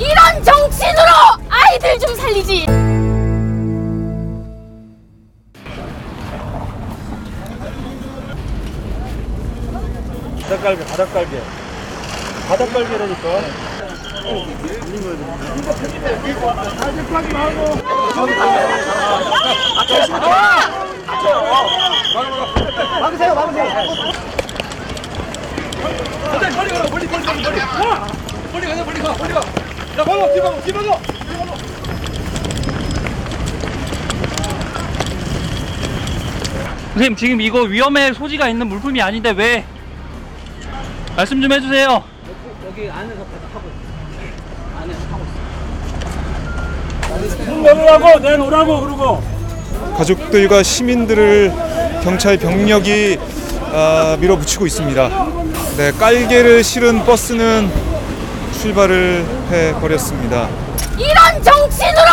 이런 정신으로 아이들 좀 살리지. 바닥갈개, 바닥갈개. 바닥갈개라니까. 선생님 지금 이거 위험할 소지가 있는 물품이 아닌데 왜? 말씀 좀 해주세요. 문 내놓으라고, 내놓으라고, 그러고. 가족들과 시민들을 경찰 병력이 아, 밀어붙이고 있습니다. 네, 깔개를 실은 버스는 출발을 해 버렸습니다. 이런 정신으로